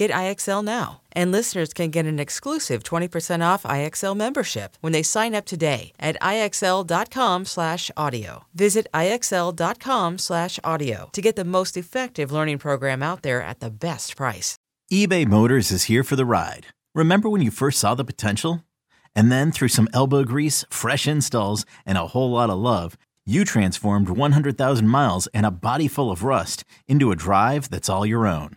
Get IXL now. And listeners can get an exclusive 20% off IXL membership when they sign up today at IXL.com/audio. Visit IXL.com/audio to get the most effective learning program out there at the best price. eBay Motors is here for the ride. Remember when you first saw the potential? And then through some elbow grease, fresh installs, and a whole lot of love, you transformed 100,000 miles and a body full of rust into a drive that's all your own.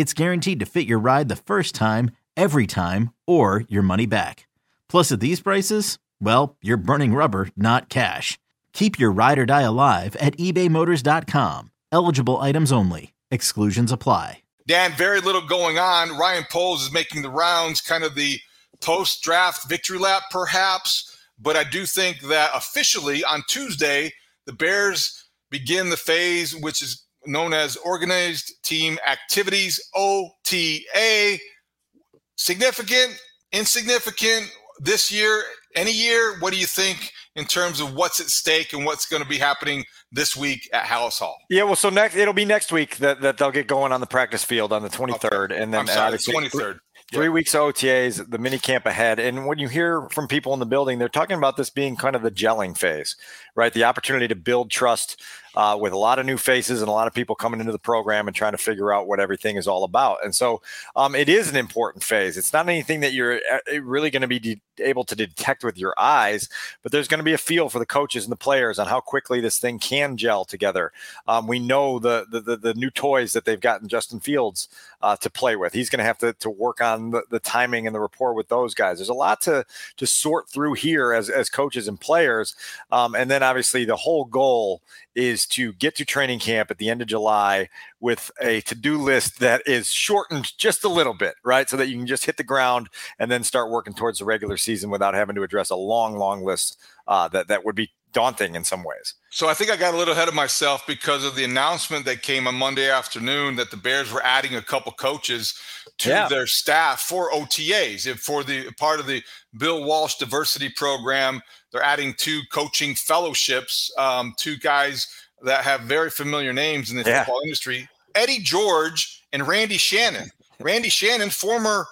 it's guaranteed to fit your ride the first time, every time, or your money back. Plus, at these prices, well, you're burning rubber, not cash. Keep your ride or die alive at ebaymotors.com. Eligible items only. Exclusions apply. Dan, very little going on. Ryan Poles is making the rounds, kind of the post draft victory lap, perhaps. But I do think that officially on Tuesday, the Bears begin the phase which is known as Organized Team Activities, OTA. Significant, insignificant this year, any year? What do you think in terms of what's at stake and what's going to be happening this week at Halas Hall? Yeah, well, so next it'll be next week that, that they'll get going on the practice field on the 23rd, okay. and then sorry, the 23rd. Three yep. weeks of OTAs, the mini camp ahead. And when you hear from people in the building, they're talking about this being kind of the gelling phase, right? The opportunity to build trust uh, with a lot of new faces and a lot of people coming into the program and trying to figure out what everything is all about. And so um, it is an important phase. It's not anything that you're uh, really going to be de- able to detect with your eyes, but there's going to be a feel for the coaches and the players on how quickly this thing can gel together. Um, we know the, the, the the new toys that they've gotten Justin Fields uh, to play with. He's going to have to to work on the, the timing and the rapport with those guys. There's a lot to to sort through here as as coaches and players, um, and then obviously the whole goal is to get to training camp at the end of July with a to-do list that is shortened just a little bit, right? So that you can just hit the ground and then start working towards the regular season without having to address a long, long list uh, that that would be daunting in some ways. So I think I got a little ahead of myself because of the announcement that came on Monday afternoon that the Bears were adding a couple coaches to yeah. their staff for OTAs and for the part of the Bill Walsh diversity program. They're adding two coaching fellowships, um, two guys that have very familiar names in the yeah. football industry Eddie George and Randy Shannon. Randy Shannon, former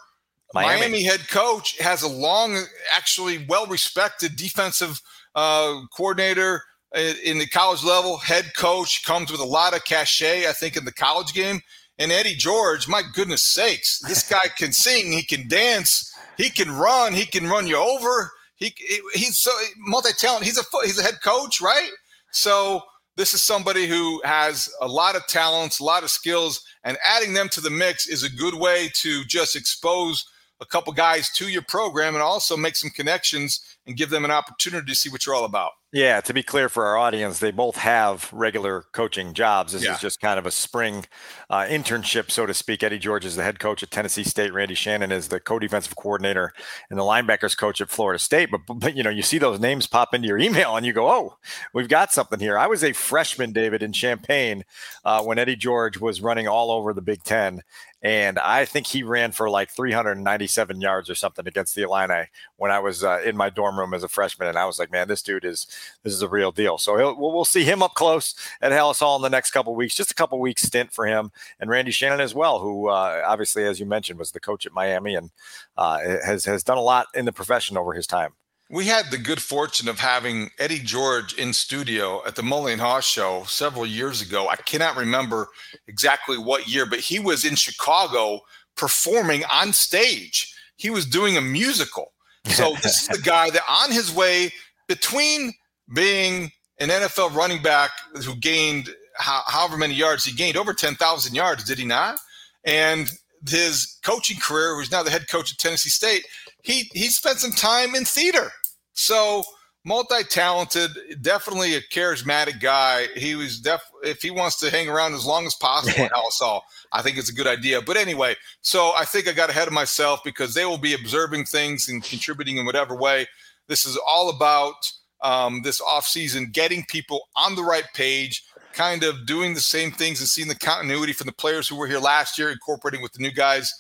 Miami. Miami head coach, has a long, actually well respected defensive uh, coordinator in the college level, head coach, comes with a lot of cachet, I think, in the college game. And Eddie George, my goodness sakes, this guy can sing, he can dance, he can run, he can run you over. He he's so multi-talent. He's a he's a head coach, right? So this is somebody who has a lot of talents, a lot of skills, and adding them to the mix is a good way to just expose a couple guys to your program and also make some connections and give them an opportunity to see what you're all about. Yeah, to be clear for our audience, they both have regular coaching jobs. This yeah. is just kind of a spring uh, internship, so to speak. Eddie George is the head coach at Tennessee State. Randy Shannon is the co-defensive coordinator and the linebackers coach at Florida State. But, but you know, you see those names pop into your email, and you go, "Oh, we've got something here." I was a freshman, David, in Champaign uh, when Eddie George was running all over the Big Ten, and I think he ran for like 397 yards or something against the Illini when I was uh, in my dorm room as a freshman, and I was like, man, this dude is this is a real deal. So we'll, we'll see him up close at Halas Hall in the next couple weeks. Just a couple weeks stint for him and Randy Shannon as well, who uh, obviously, as you mentioned, was the coach at Miami and uh, has has done a lot in the profession over his time. We had the good fortune of having Eddie George in studio at the Mully and Haugh show several years ago. I cannot remember exactly what year, but he was in Chicago performing on stage. He was doing a musical. So this is the guy that on his way between being an NFL running back who gained however many yards he gained, over 10,000 yards, did he not? And his coaching career, who's now the head coach at Tennessee State, he he spent some time in theater. So multi-talented, definitely a charismatic guy. He was def if he wants to hang around as long as possible at Hall, I think it's a good idea. But anyway, so I think I got ahead of myself because they will be observing things and contributing in whatever way. This is all about um, this offseason, getting people on the right page, kind of doing the same things and seeing the continuity from the players who were here last year, incorporating with the new guys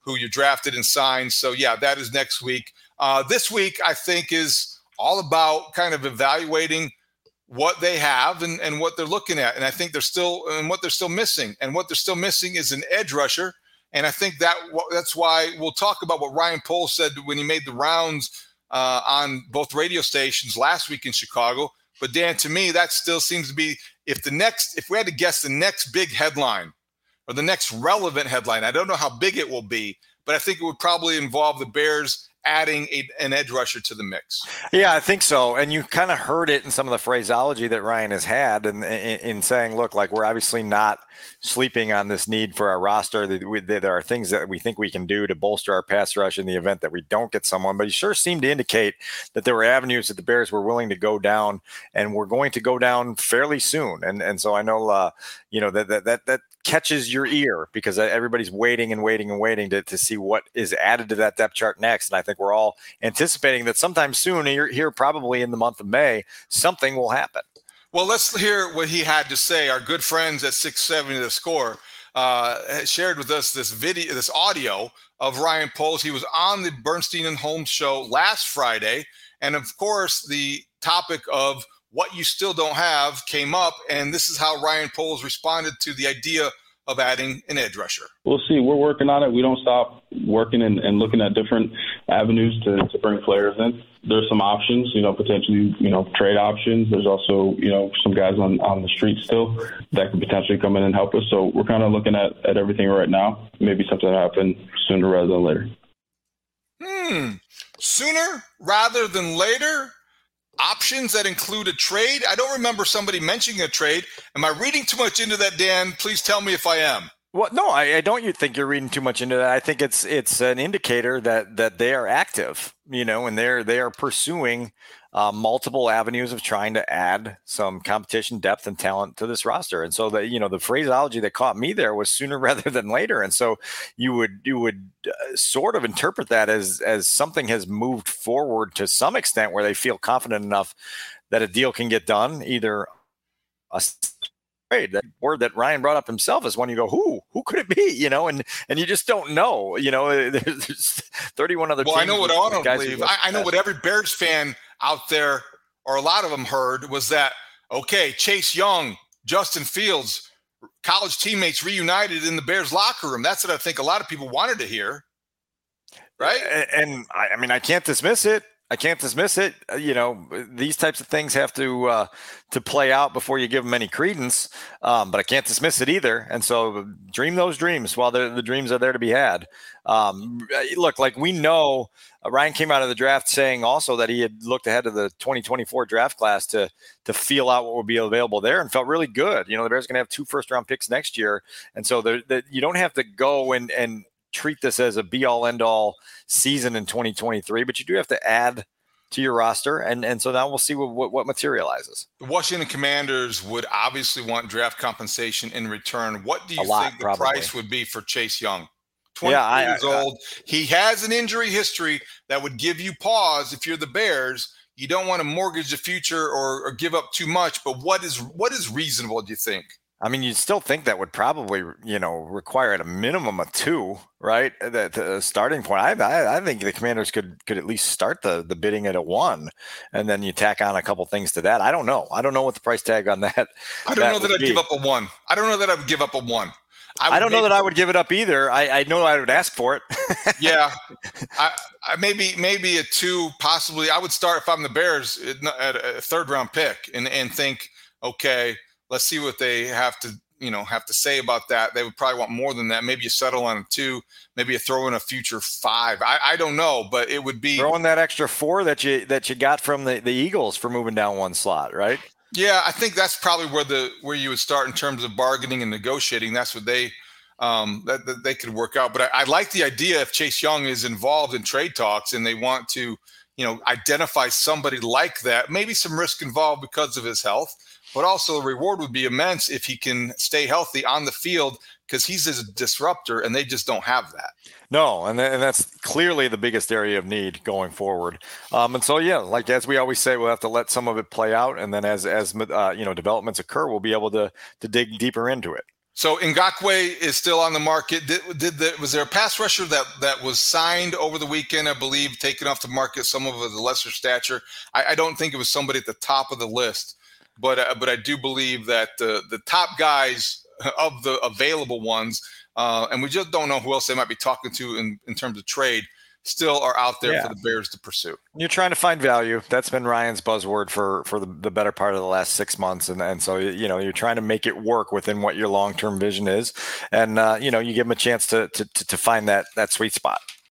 who you drafted and signed. So yeah, that is next week. Uh, this week, I think, is all about kind of evaluating what they have and, and what they're looking at. And I think they're still and what they're still missing. And what they're still missing is an edge rusher. And I think that that's why we'll talk about what Ryan Poles said when he made the rounds uh, on both radio stations last week in Chicago. But Dan, to me, that still seems to be if the next if we had to guess the next big headline or the next relevant headline. I don't know how big it will be, but I think it would probably involve the Bears adding a, an edge rusher to the mix. Yeah, I think so. And you kind of heard it in some of the phraseology that Ryan has had in, in, in saying, look, like we're obviously not sleeping on this need for our roster. That There are things that we think we can do to bolster our pass rush in the event that we don't get someone. But he sure seemed to indicate that there were avenues that the Bears were willing to go down and we're going to go down fairly soon. And and so I know, uh, you know, that, that, that, that catches your ear because everybody's waiting and waiting and waiting to, to see what is added to that depth chart next. And I think we're all anticipating that sometime soon, here, here probably in the month of May, something will happen. Well, let's hear what he had to say. Our good friends at 670 The Score uh, shared with us this video, this audio of Ryan Poles. He was on the Bernstein and Holmes show last Friday. And of course, the topic of what you still don't have came up, and this is how Ryan Poles responded to the idea of adding an edge rusher. We'll see. We're working on it. We don't stop working and, and looking at different avenues to, to bring players in. There's some options, you know, potentially, you know, trade options. There's also, you know, some guys on, on the street still that could potentially come in and help us. So we're kind of looking at, at everything right now. Maybe something will happen sooner rather than later. Hmm. Sooner rather than later? Options that include a trade? I don't remember somebody mentioning a trade. Am I reading too much into that, Dan? Please tell me if I am. Well, no, I, I don't. You think you're reading too much into that? I think it's it's an indicator that that they are active, you know, and they're they are pursuing uh, multiple avenues of trying to add some competition depth and talent to this roster. And so that you know the phraseology that caught me there was sooner rather than later. And so you would you would uh, sort of interpret that as as something has moved forward to some extent where they feel confident enough that a deal can get done either a trade. That word that Ryan brought up himself is one you go, who, who could it be? You know, and and you just don't know. You know, there's there's 31 other. Well, I know what I don't believe. I, I know what every Bears fan out there, or a lot of them heard, was that okay, Chase Young, Justin Fields, college teammates reunited in the Bears locker room. That's what I think a lot of people wanted to hear. Right. And I, I mean, I can't dismiss it. I can't dismiss it. Uh, you know, these types of things have to uh, to play out before you give them any credence. Um, but I can't dismiss it either. And so, dream those dreams while the dreams are there to be had. Um, uh, look, like we know, uh, Ryan came out of the draft saying also that he had looked ahead to the 2024 draft class to to feel out what would be available there, and felt really good. You know, the Bears are going to have two first round picks next year, and so you don't have to go and and treat this as a be all end all season in 2023, but you do have to add to your roster, and and so now we'll see what, what, what materializes. The Washington Commanders would obviously want draft compensation in return. What do you lot, think the probably. price would be for Chase Young? 20 yeah, years I, old. he has an injury history that would give you pause if you're the Bears. You don't want to mortgage the future or, or give up too much. But what is what is reasonable? Do you think? I mean, you'd still think that would probably, you know, require at a minimum of two, right? The, the uh, starting point. I, I, I, think the Commanders could could at least start the the bidding at a one, and then you tack on a couple things to that. I don't know. I don't know what the price tag on that. I don't that know that I'd be. give up a one. I don't know that I would give up a one. I, I don't know that I would give it up either. I, I know I would ask for it. yeah, I, I, maybe maybe a two, possibly. I would start if I'm the Bears uh, at a third round pick and and think, okay, let's see what they have to you know have to say about that. They would probably want more than that. Maybe you settle on a two. Maybe you throw in a future five. I, I don't know, but it would be throwing that extra four that you that you got from the, the Eagles for moving down one slot, right? Yeah, I think that's probably where the where you would start in terms of bargaining and negotiating. That's what they um, that, that they could work out. But I, I like the idea if Chase Young is involved in trade talks and they want to, you know, identify somebody like that. Maybe some risk involved because of his health, but also the reward would be immense if he can stay healthy on the field because he's a disruptor and they just don't have that. No, and, th- and that's clearly the biggest area of need going forward. Um, and so, yeah, like as we always say, we'll have to let some of it play out, and then as as uh, you know developments occur, we'll be able to to dig deeper into it. So Ngakoue is still on the market. Did, did the, was there a pass rusher that that was signed over the weekend? I believe taken off the market, some of the lesser stature. I, I don't think it was somebody at the top of the list, but uh, but I do believe that the the top guys of the available ones uh, and we just don't know who else they might be talking to in, in terms of trade still are out there yeah. for the Bears to pursue. You're trying to find value. That's been Ryan's buzzword for for the, the better part of the last six months, and and so you know you're trying to make it work within what your long term vision is, and uh, you know you give them a chance to, to to find that that sweet spot.